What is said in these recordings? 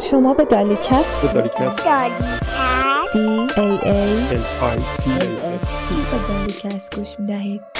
شما به دالیکست به دالیکست. دی ای ای L I C A S به دالیکست گوش می‌دهید.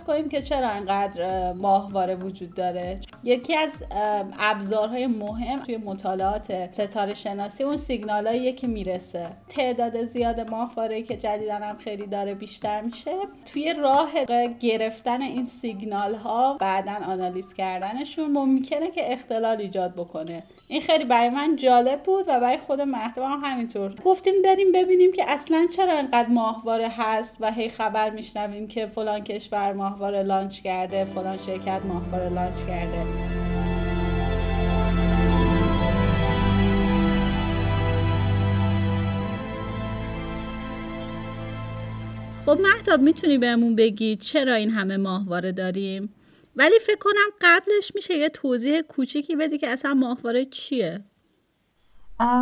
صحبت کنیم که چرا انقدر ماهواره وجود داره. یکی از ابزارهای مهم توی مطالعات ستاره شناسی اون سیگنال که می‌رسه. تعداد زیاد ماهواره که جدیدا هم خیلی داره بیشتر میشه. توی راه گرفتن این سیگنال ها بعدا آنالیز کردنشون ممکنه که اختلال ایجاد بکنه. این خیلی برای من جالب بود و برای خود مهداب هم همینطور. گفتیم بریم ببینیم که اصلا چرا انقدر ماهواره هست و هی خبر میشنویم که فلان کشور ماهواره لانچ کرده فلان شرکت ماهواره لانچ کرده. خب مهتاب می‌تونی بهمون بگی چرا این همه ماهواره داریم؟ ولی فکر کنم قبلش میشه یه توضیح کوچیکی بدی که اصلا ماهواره چیه؟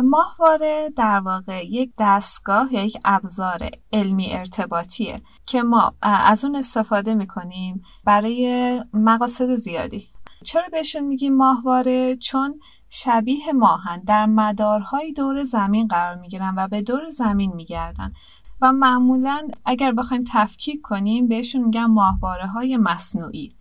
ماهواره در واقع یک دستگاه یا یک ابزار علمی ارتباطیه که ما از اون استفاده می‌کنیم برای مقاصد زیادی. چرا بهشون میگیم ماهواره؟ چون شبیه ماهن در مدارهای دور زمین قرار می‌گیرن و به دور زمین میگردن و معمولا اگر بخوایم تفکیک کنیم بهشون میگن ماهواره های مصنوعی.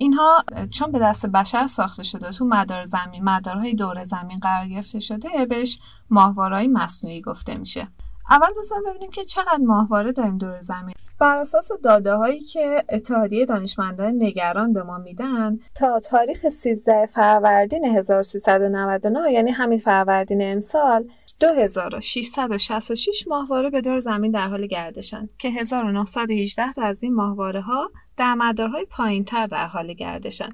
اینها چون به دست بشر ساخته شده تو مدار زمین مدارهای دور زمین قرار گرفته شده بهش ماهواره‌های مصنوعی گفته میشه. اول بزنیم ببینیم که چقدر ماهواره داریم دور زمین. بر اساس داده هایی که اتحادیه دانشمندان نگران به ما میدن تا تاریخ 13 فروردین 1399 یعنی همین فروردین امسال 2666 ماهواره به دور زمین در حال گردشن که 1918 تا از این ماهواره ها در مدارهای پایین تر در حال گردشن.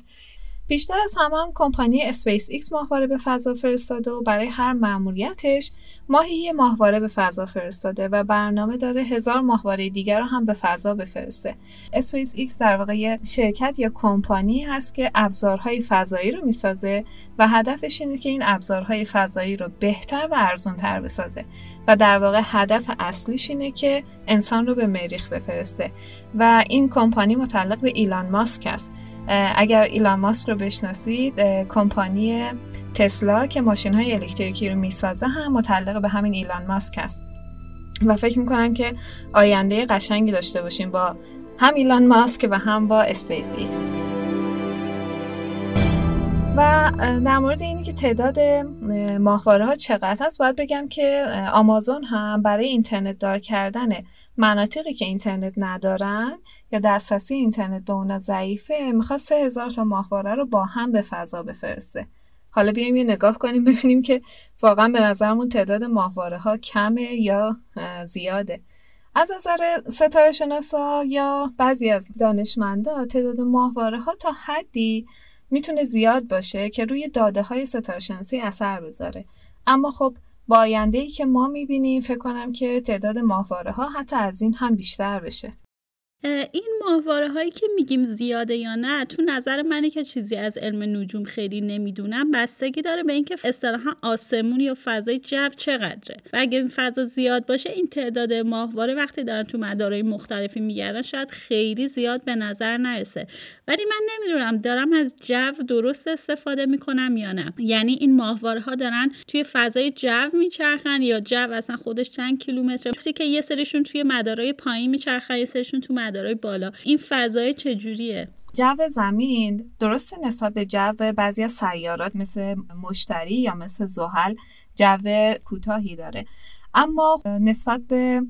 بیشتر از همه هم کمپانی اسپیس ایکس ماهواره به فضا فرستاده و برای هر مأموریتش ماهی یه ماهواره به فضا فرستاده و برنامه داره هزار ماهواره دیگر رو هم به فضا بفرسته. اسپیس ایکس در واقع یه شرکت یا کمپانی هست که ابزارهای فضایی رو می‌سازه و هدفش اینه که این ابزارهای فضایی رو بهتر و ارزونتر بسازه و در واقع هدف اصلیش اینه که انسان رو به مریخ بفرسته. و این کمپانی متعلق به ایلان ماسک است. اگر ایلان ماسک رو بشناسید کمپانی تسلا که ماشین های الکتریکی رو می‌سازه هم متعلق به همین ایلان ماسک است و فکر می‌کنم که آینده قشنگی داشته باشیم با هم ایلان ماسک و هم با اسپیس ایکس. و در مورد اینی که تعداد ماهواره ها چقدر هست باید بگم که آمازون هم برای اینترنت دار کردن مناطقی که اینترنت ندارن یا دسترسی اینترنت به اونا ضعیفه می‌خواد سه هزار تا ماهواره رو با هم به فضا بفرسته. حالا بیایم یه نگاه کنیم ببینیم که واقعا به نظرمون تعداد ماهواره ها کمه یا زیاده. از نظر ستاره شناسا یا بعضی از دانشمندا تعداد ماهواره ها تا حدی می‌تونه زیاد باشه که روی داده های ستاره شناسی اثر بذاره. اما خب با آینده ای که ما می‌بینیم فکر کنم که تعداد ماهواره ها حتی از این هم بیشتر بشه. این ماهواره هایی که میگیم زیاده یا نه تو نظر منی که چیزی از علم نجوم خیلی نمی‌دونم. بستگی داره به اینکه اصطلاحا آسمون یا فضای جو چقدره. و اگه این فضا زیاد باشه این تعداد ماهواره وقتی دارن تو مدارهای مختلفی میگردن شاید خیلی زیاد به نظر نرسه. ولی من نمی‌دونم دارم از جو درست استفاده می‌کنم یا نه. یعنی این ماهواره ها دارن توی فضای جو میچرخن یا جو اصلا خودش چند کیلومتر گفتی که یه سریشون توی مدارهای پایین میچرخن یه سریشون تو مدارهای بالا. این فضای چجوریه؟ جو زمین درسته نسبت به جو بعضی از سیارات مثل مشتری یا مثل زحل جو کوتاهی داره. اما نسبت به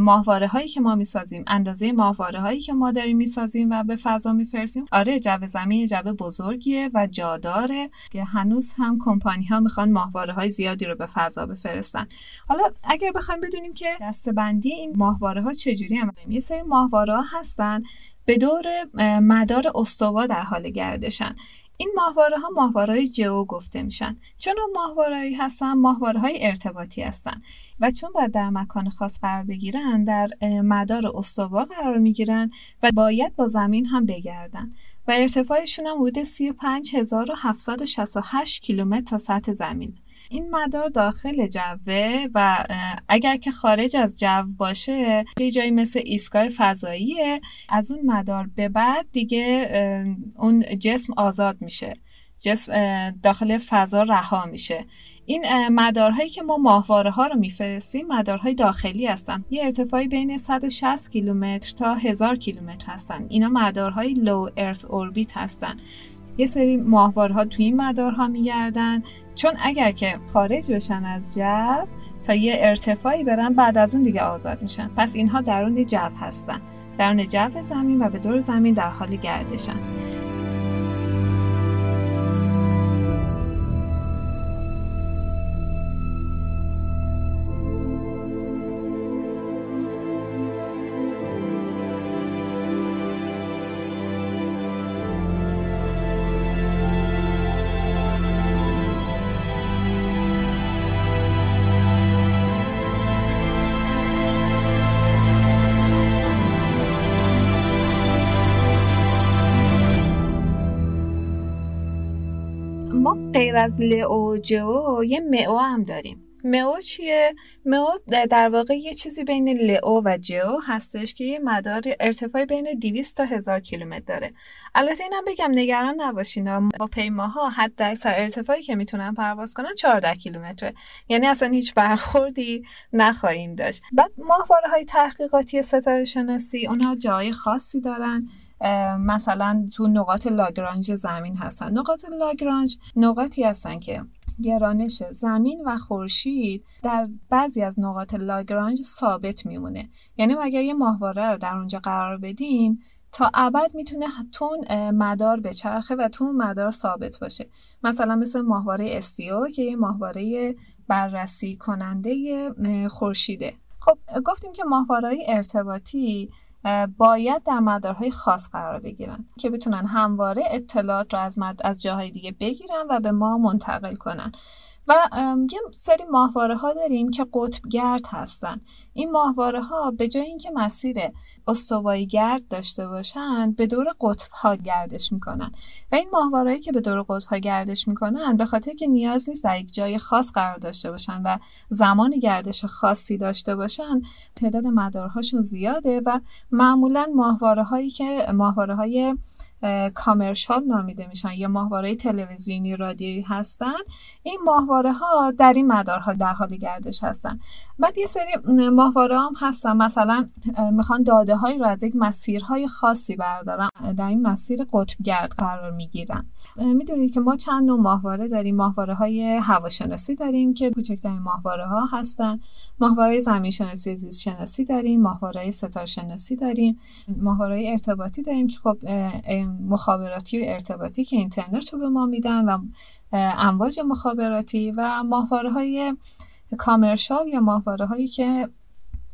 ماهواره هایی که ما می‌سازیم اندازه ماهواره هایی که ما داریم می‌سازیم و به فضا میفرستیم. آره جو زمین جو بزرگیه و جاداره که هنوز هم کمپانی ها می‌خوان ماهواره های زیادی رو به فضا بفرستن. حالا اگر بخوایم بدونیم که دستبندی این ماهواره ها چجوری هم یه سری ماهواره ها هستن به دور مدار استوا در حال گردشن. این ماهواره ها ماهواره های جئو گفته میشن. چون ماهوارهایی هستن ماهواره های ارتباطی هستن. و چون باید در مکان خاص قرار بگیرن در مدار استوا قرار می‌گیرن و باید با زمین هم بگردن. و ارتفاعشون هم حدود 35768 کیلومتر تا سطح زمین. این مدار داخل جوه و اگر که خارج از جو باشه یه جایی مثل ایستگاه فضاییه. از اون مدار به بعد دیگه اون جسم آزاد میشه. جسم داخل فضا رها میشه. این مدارهایی که ما ماهواره ها رو میفرستیم مدارهای داخلی هستن. یه ارتفاعی بین 160 کیلومتر تا 1000 کیلومتر هستن. اینا مدارهای لو ارث اوربیت هستن. یه سری ماهوارها توی این مدارها میگردن. چون اگر که خارج بشن از جو تا یه ارتفاعی برن بعد از اون دیگه آزاد میشن. پس اینها درون جو هستن. درون جو زمین و به دور زمین در حال گردشن. غیر از لئو جو یه مئو هم داریم. مئو چیه؟ مئو در واقع یه چیزی بین لئو و جو هستش که یه مدار ارتفاعی بین 200 تا 1000 کیلومتر داره البته اینم بگم نگران نباشین با پیماها حد اکثر ارتفاعی که می‌تونن پرواز کنن 14 کیلومتره. یعنی اصلا هیچ برخوردی نخواهیم داشت. بعد ماهواره های تحقیقاتی ستاره شناسی اونها جای خاصی دارن. مثلا تو نقاط لاگرانژ زمین هستن. نقاط لاگرانژ نقاطی هستن که گرانش زمین و خورشید در بعضی از نقاط لاگرانژ ثابت میمونه. یعنی اگر یه ماهواره رو در اونجا قرار بدیم تا ابد می‌تونه تو اون مدار بچرخه و تو اون مدار ثابت باشه. مثلا مثل ماهواره استریو که یه ماهواره بررسی کننده خورشیده. خب گفتیم که ماهواره ارتباطی باید در مدارهای خاص قرار بگیرن که بتونن همواره اطلاعات رو از, مد... از جاهای دیگه بگیرن و به ما منتقل کنن. و یه سری ماهواره ها داریم که قطب گرد هستن. این ماهواره ها به جای اینکه مسیر استوایی گرد داشته باشن به دور قطب ها گردش می‌کنن. و این ماهواره که به دور قطب ها گردش می‌کنن به خاطر که نیاز نیست در یک جای خاص قرار داشته باشن و زمان گردش خاصی داشته باشن تعداد مدارهاشون زیاده و معمولا ماهواره هایی که ماهواره های کامرشال نامیده میشن یا ماهواره تلویزیونی رادیویی هستن. این ماهواره ها در این مدارها در حال گردش هستن. بعد یه سری ماهواره هم هستن. مثلا می‌خوان داده هایی رو از یک مسیرهای خاصی بردارن. در این مسیر قطب گرد قرار می‌گیرن. می‌دونید که ما چند نوع ماهواره داریم. ماهواره های هواشناسی داریم که کوچکترین ماهواره ها هستن. ماهواره زمین شناسی و زیست شناسی داریم. ماهواره ستاره شناسی داریم. ماهواره ارتباطی داریم که خب مخابراتی و ارتباطی که اینترنت رو به ما میدن و امواج مخابراتی و ماهواره های کامرشال یا ماهواره هایی که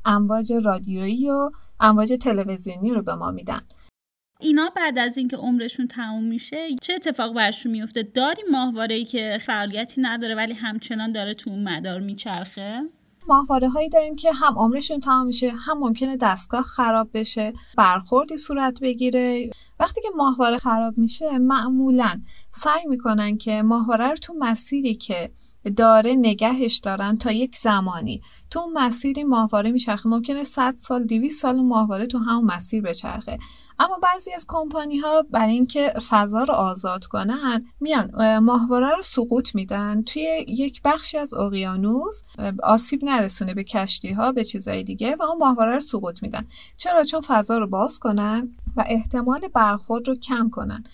امواج رادیویی و امواج تلویزیونی رو به ما میدن. اینا بعد از اینکه عمرشون تموم میشه چه اتفاق برشون میفته؟ داریم ماهواره ای که فعالیتی نداره ولی همچنان داره تو اون مدار میچرخه؟ ماهواره هایی داریم که هم عمرشون تمام میشه هم ممکنه دستگاه خراب بشه برخوردی صورت بگیره. وقتی ماهواره خراب میشه معمولا سعی می‌کنن که ماهواره رو تو مسیری که داره نگهش دارن تا یک زمانی. تو اون مسیری ماهواره میچرخه. ممکنه 100 سال 200 سال ماهواره تو همون مسیر بچرخه. اما بعضی از کمپانی ها برای اینکه فضا رو آزاد کنن میان ماهواره رو سقوط میدن. توی یک بخشی از اقیانوس آسیب نرسونه به کشتی ها به چیزهای دیگه و اون ماهواره رو سقوط میدن. چرا؟ چون فضا رو باز کنن و احتمال برخورد رو کم کنن.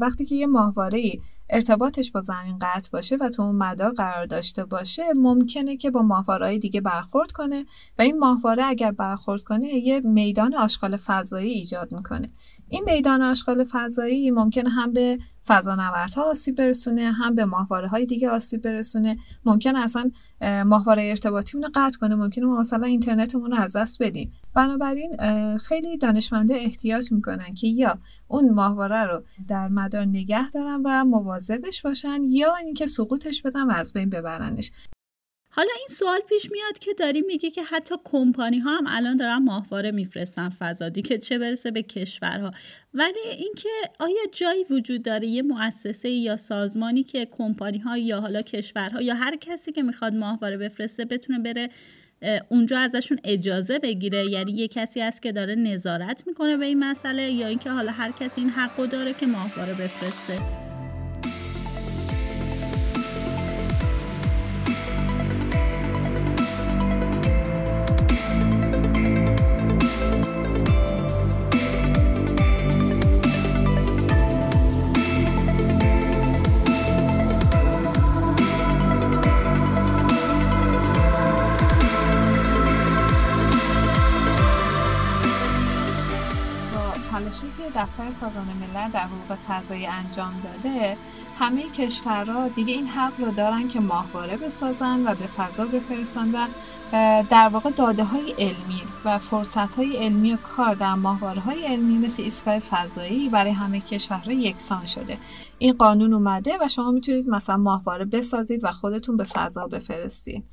وقتی که یه ماهواره ارتباطش با زمین قطع باشه و تو اون مدار قرار داشته باشه ممکنه که با ماهواره‌های دیگه برخورد کنه و این ماهواره اگر برخورد کنه یه میدان آشغال فضایی ایجاد می‌کنه. این میدان آشغال فضایی ممکنه هم به فضانوردها آسیب برسونه هم به ماهواره های دیگه آسیب برسونه. ممکن اصلا ماهواره ارتباطیمون رو قطع کنه. ممکنه ما مثلا اینترنتمون رو از دست بدیم. بنابراین خیلی دانشمنده احتیاج می‌کنن که یا اون ماهواره رو در مدار نگه دارن و مواظبش باشن یا اینکه سقوطش بدن و از بین ببرنش. حالا این سوال پیش میاد که داریم میگه که حتی کمپانی ها هم الان دارن ماهواره میفرستن فضادی که چه برسه به کشورها. ولی اینکه آیا جایی وجود داره یه مؤسسه یا سازمانی که کمپانی ها یا حالا کشورها یا هر کسی که می‌خواد ماهواره بفرسته بتونه بره اونجا ازشون اجازه بگیره؟ یعنی یه کسی هست که داره نظارت می‌کنه به این مسئله یا اینکه حالا هر کسی این حقو داره که ماهواره بفرسته؟ دفتر سازمان ملل در حقوق فضایی انجام داده همه کشورها دیگه این حق رو دارن که ماهواره بسازن و به فضا بفرستن و در واقع داده های علمی و فرصت های علمی و کار در ماهواره های علمی مثل ایستگاه فضایی برای همه کشورها یکسان شده. این قانون اومده و شما می‌تونید مثلا ماهواره بسازید و خودتون به فضا بفرستید.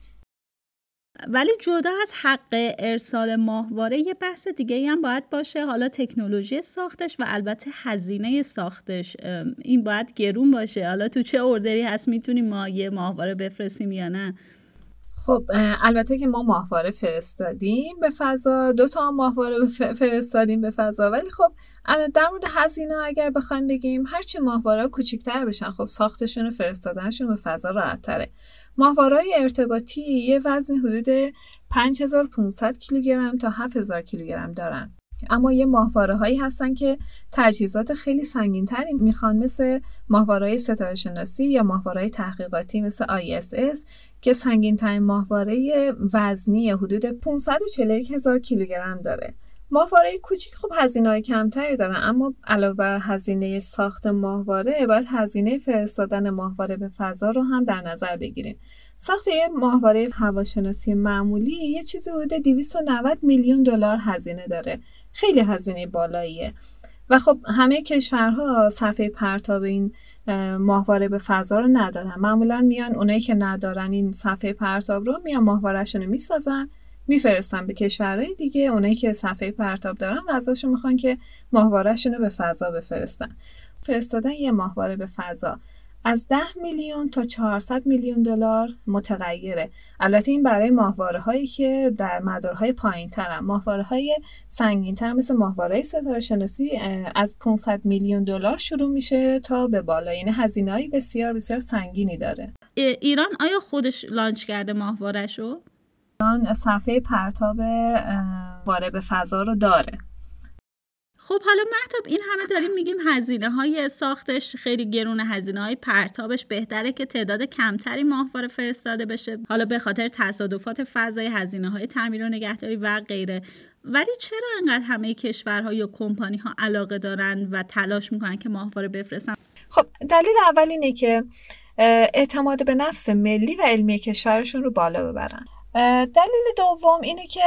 ولی جدا از حق ارسال ماهواره یه بحث دیگه هم باید باشه. حالا تکنولوژی ساختش و البته هزینه ساختش این باید گرون باشه. حالا تو چه اوردری هست می‌تونیم ما یه ماهواره بفرستیم یا نه؟ خب البته که ما ماهواره فرستادیم به فضا. دو تا ماهواره فرستادیم به فضا. ولی خب در مورد هزینه اگر بخوایم بگیم هرچی ماهواره کوچیک‌تر بشن خب ساختشون و فرستادنشون به فضا راحت‌تره. ماهواره‌های ارتباطی یه وزن حدود 5500 کیلوگرم تا 7000 کیلوگرم دارن. اما یه ماهواره هایی هستن که تجهیزات خیلی سنگین تری می‌خوان مثل ماهواره ستاره شناسی یا ماهواره تحقیقاتی مثل ISS که سنگین ترین ماهواره وزنی حدود 541 هزار کیلوگرم داره. ماهواره کوچیک خب هزینه کمتری دارن اما علاوه بر هزینه ساخت ماهواره باید هزینه فرستادن ماهواره به فضا رو هم در نظر بگیریم. ساخت یه ماهواره هواشناسی معمولی یه چیزی حدود 290 میلیون دلار هزینه داره. خیلی هزینه بالاییه. و خب همه کشورها صفحه پرتاب این ماهواره به فضا رو ندارن. معمولا میان اونایی که ندارن این صفحه پرتاب رو میان ماهوارهشون رو می‌سازن میفرستن به کشورهای دیگه. اونایی که صفحه پرتاب دارن و ازشون می‌خوان که ماهوارهشون رو به فضا بفرستن. فرستادن یه ماهواره به فضا. از 10 میلیون تا 400 میلیون دلار متغیره. البته این برای ماهواره هایی که در مدارهای پایین ترن ماهواره های سنگین تر مثل ماهواره ستاره شناسی از 500 میلیون دلار شروع میشه تا به بالا. یعنی هزینه بسیار بسیار سنگینی داره. ایران آیا خودش لانچ کرده ماهواره‌شو؟ رو ایران صفحه پرتاب واره به فضا رو داره. خب حالا محتاب این همه داریم میگیم هزینه های ساختش خیلی گرونه هزینه های پرتابش بهتره که تعداد کمتری ماهواره فرستاده بشه. حالا به خاطر تصادفات فضای هزینه های تعمیر و نگهداری و غیره. ولی چرا انقدر همه کشورها یا کمپانی ها علاقه دارن و تلاش می‌کنن که ماهواره بفرستن؟ خب دلیل اول اینه که اعتماد به نفس ملی و علمی کشورشون رو بالا ببرن. دلیل دوم اینه که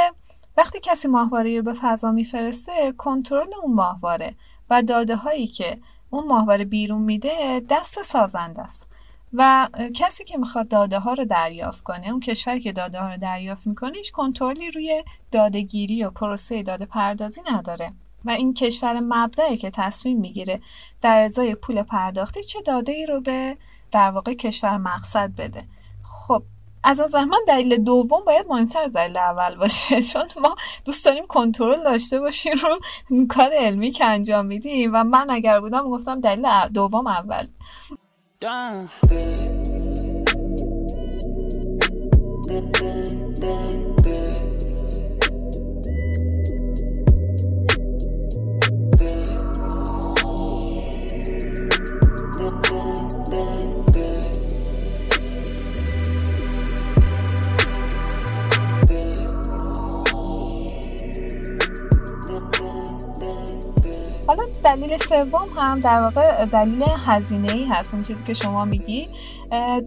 وقتی کسی ماهواره رو به فضا میفرسته کنترل اون ماهواره و داده هایی که اون ماهواره بیرون میده دست سازنده است. و کسی که می‌خواد داده ها رو دریافت کنه اون کشوری که داده ها رو دریافت می‌کنه هیچ کنترلی روی داده گیری و پروسه داده پردازی نداره. و این کشور مبدعی که تصمیم می‌گیره در ازای پول پرداختی چه داده ای رو به در واقع کشور مقصد بده. خب از از من دلیل دوم باید مهمتر از دلیل اول باشه چون ما دوست داریم کنترل داشته باشیم رو کار علمی که انجام میدیم. و من اگر بودم گفتم دلیل دوم اول. حالا دلیل سوم هم در واقع دلیل هزینه ای هست. اون چیزی که شما میگی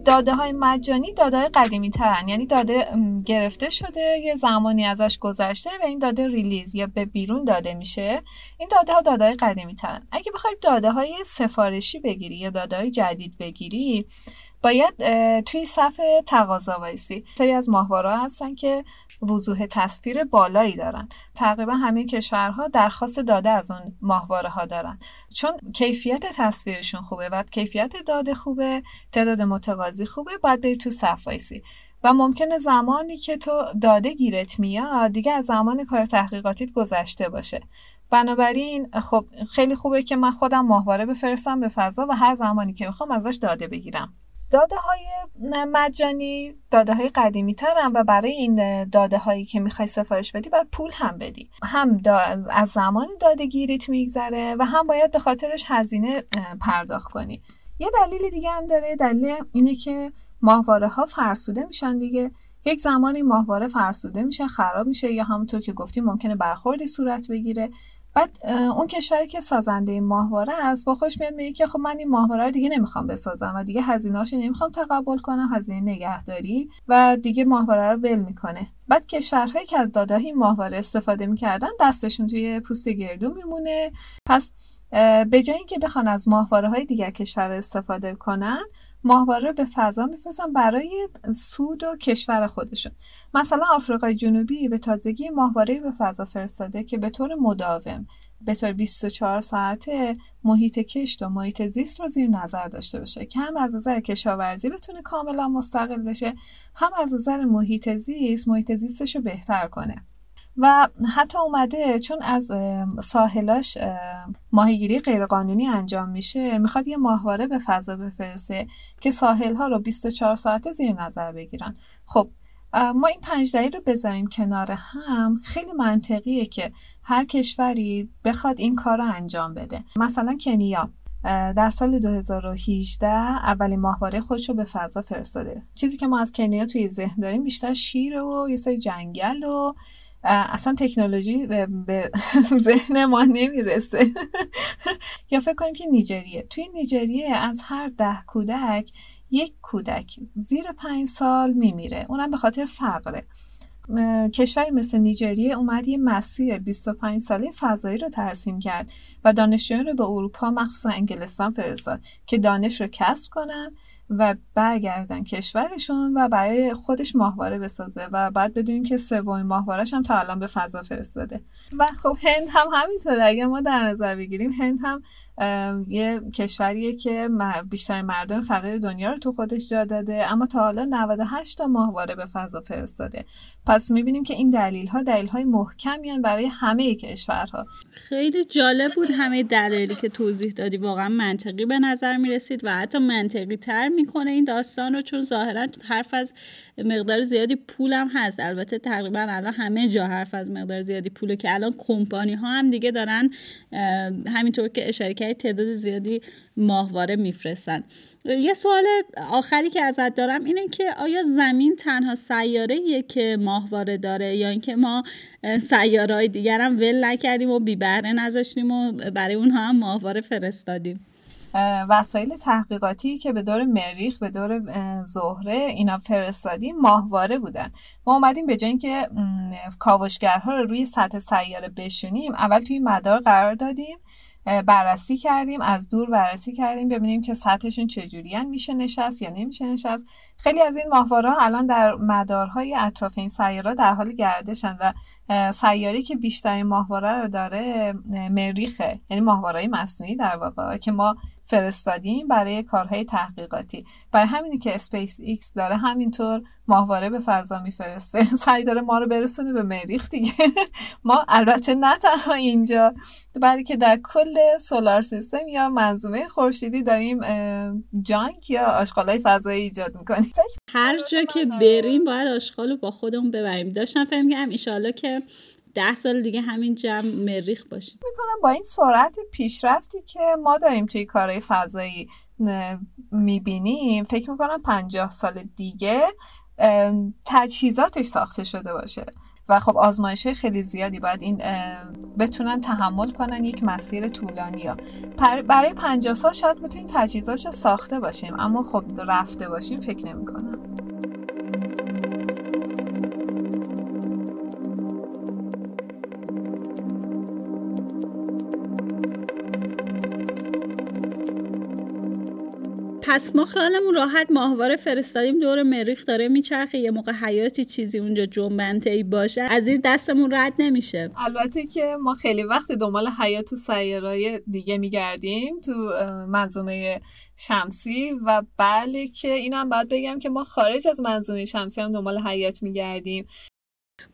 داده های مجانی داده های قدیمی ترن. یعنی داده گرفته شده یه زمانی ازش گذشته و این داده release یا به بیرون داده میشه. این داده ها داده های قدیمی ترن. اگه بخوای داده های سفارشی بگیری یا داده های جدید بگیری باید توی صف تقاضا وایسی. سری از ماهواره هستن که وضوح تصویر بالایی دارن. تقریبا همه کشورها درخواست داده از اون ماهواره ها دارن. چون کیفیت تصویرشون خوبه و کیفیت داده خوبه تعداد متقاضی خوبه باید بری تو صف وایسی. و ممکنه زمانی که تو داده گیرت میاد دیگه از زمان کار تحقیقاتیت گذشته باشه. بنابراین خب خیلی خوبه که من خودم ماهواره بفرستم به فضا و هر زمانی که می‌خوام ازش داده بگیرم. داده های مجانی داده های قدیمی ترن و برای این داده هایی که می‌خوای سفارش بدی باید پول هم بدی. هم از زمان داده گیریت میگذره و هم باید به خاطرش هزینه پرداخت کنی. یه دلیل دیگه هم داره دلیل اینه که ماهواره ها فرسوده میشن دیگه. یک زمانی ماهواره فرسوده میشه خراب میشه یا همونطور که گفتی ممکنه برخوردی صورت بگیره. بعد اون کشوری که سازنده ماهواره است با خوش میاد میگه که خب من این ماهواره رو دیگه نمی‌خوام بسازم و دیگه هزینه‌اشو نمی‌خوام تقبل کنم هزینه نگهداری و دیگه ماهواره رو ول می‌کنه. بعد کشورهایی که از داده این ماهواره استفاده می‌کردن دستشون توی پوست گردو میمونه. پس به جای اینکه بخوان از ماهواره های دیگر کشور استفاده کنن ماهواره به فضا میفرستن برای سود و کشور خودشون. مثلا آفریقای جنوبی به تازگی ماهواره به فضا فرستاده که به طور مداوم به طور 24 ساعته محیط کشت و محیط زیست رو زیر نظر داشته باشه که هم از نظر کشاورزی بتونه کاملا مستقل بشه هم از نظر محیط زیست محیط زیستش رو بهتر کنه. و حتی اومده چون از ساحلاش ماهیگیری غیرقانونی انجام میشه می‌خواد یه ماهواره به فضا بفرسته که ساحل ها رو 24 ساعته زیر نظر بگیرن. خب ما این پنج دلیل رو بذاریم کنار هم. خیلی منطقیه که هر کشوری بخواد این کار رو انجام بده. مثلا کنیا در سال 2018 اولین ماهواره خودش رو به فضا فرستاده. چیزی که ما از کنیا توی ذهن داریم بیشتر شیر و یه سری جنگل و اصلا تکنولوژی به ذهن ما نمی‌رسه. یا فکر کنیم که نیجریه. توی نیجریه از هر ده کودک یک کودک زیر پنج سال میمیره. اونم به خاطر فقره. کشوری مثل نیجریه اومد یه مسیر 25 ساله فضایی رو ترسیم کرد و دانشجویان رو به اروپا مخصوصا انگلستان فرستاد که دانش رو کسب کنن و برگردن کشورشون و برای خودش ماهواره بسازه و بعد بدونیم که سومین ماهوارش هم تا الان به فضا فرستاده. و خب هند هم همینطوره. اگه ما در نظر بگیریم هند هم یه کشوریه که بیشتر مردم فقیر دنیا رو تو خودش جا داده اما تا حالا 98 تا ماهواره به فضا فرستاده. پس می‌بینیم که این دلیل ها دلیل های برای همه کشورها. خیلی جالب بود همه دلایلی که توضیح دادی. واقعا منطقی به نظر می‌رسید و حتی منطقی تر می‌کنه این داستان رو چون ظاهرا حرف از مقدار زیادی پولم هست. البته تقریبا الان همه جا حرف از مقدار زیادی پوله که الان کمپانی ها هم دیگه دارن همینطور که کردی تعداد زیادی ماهواره میفرستن. یه سوال آخری که ازت دارم اینه که آیا زمین تنها سیاره که ماهواره داره یا اینکه ما سیاره های دیگر هم ول نکردیم و بی بهره نذاشتیم و برای اونها هم ماهواره فرستادیم؟ وسایل تحقیقاتی که به دور مریخ به دور زهره اینا فرستادیم ماهواره بودن. ما اومدیم به جای اینکه کاوشگرها رو روی سطح سیاره بشونیم اول توی مدار قرار دادیم بررسی کردیم از دور بررسی کردیم ببینیم که سطحشون چجوریان میشه نشست یا نمیشه نشست. خیلی از این ماهواره الان در مدارهای اطراف این سیاره در حال گردشن و سیاره‌ای که بیشترین ماهواره رو داره مریخه. یعنی ماهواره مصنوعی در واقع که ما فرستادیم برای کارهای تحقیقاتی. برای همینی که اسپیس ایکس داره همینطور ماهواره به فضا میفرسته. سعی داره ما رو برسونه به مریخ دیگه. ما البته نه تنها اینجا بلکه در کل سولار سیستم یا منظومه خورشیدی داریم جانک یا آشغالای فضایی ایجاد می‌کنیم. هر جا که بریم باید آشغال رو با خودمون ببریم. داشتم فهم کنم که ده سال دیگه همین جمع مریخ باشیم می‌کنم با این سرعت پیشرفتی که ما داریم توی کارهای فضایی می‌بینیم فکر می‌کنم پنجاه سال دیگه تجهیزاتش ساخته شده باشه. و خب آزمایش های خیلی زیادی باید این بتونن تحمل کنن یک مسیر طولانی ها. برای 50 سال شاید بتونیم تجهیزاش ساخته باشیم اما خب رفته باشیم فکر نمی کنم پس ما خیالمون راحت ماهواره فرستادیم دور مریخ داره میچرخه یه موقع حیاتی چیزی اونجا جنبنده ای باشه از زیر دستمون رد نمیشه. البته که ما خیلی وقت دنبال حیات تو سیارای دیگه میگردیم تو منظومه شمسی و بله که اینم باید بگم که ما خارج از منظومه شمسی هم دنبال حیات میگردیم.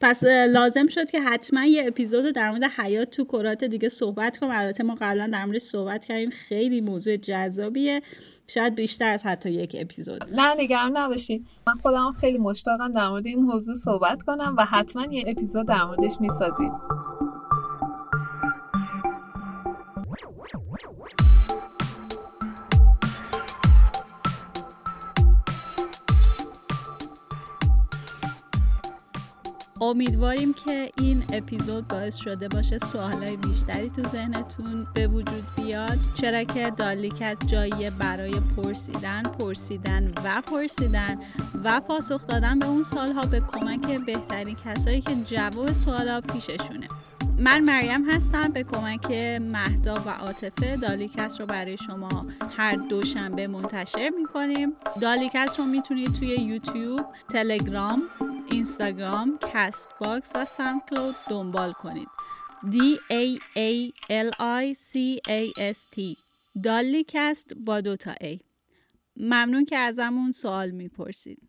پس لازم شد که حتما یه اپیزود در مورد حیات تو کرات دیگه صحبت کنم. البته ما قبلا در موردش صحبت کردیم. خیلی موضوع جذابیه. شاید بیشتر از حتی یک اپیزود. نه نگران نباشید من خودم خیلی مشتاقم در مورد این موضوع صحبت کنم و حتما یه اپیزود در موردش می‌سازیم. امیدواریم که این اپیزود باعث شده باشه سوالای بیشتری تو ذهنتون به وجود بیاد. چرا که دالیکت جایی برای پرسیدن پرسیدن و پرسیدن و پاسخ دادن به اون سوالا به کمک بهترین کسایی که جواب سوالا پیششونه. من مریم هستم به کمک مهدا و عاطفه دالیکست رو برای شما هر دوشنبه منتشر می‌کنیم. دالیکست رو می‌تونید توی یوتیوب تلگرام اینستاگرام کست باکس و کلود دنبال کنید. D A A L I C A S T. دالیکست با دوتا A. ممنون که ازمون سوال می‌پرسید.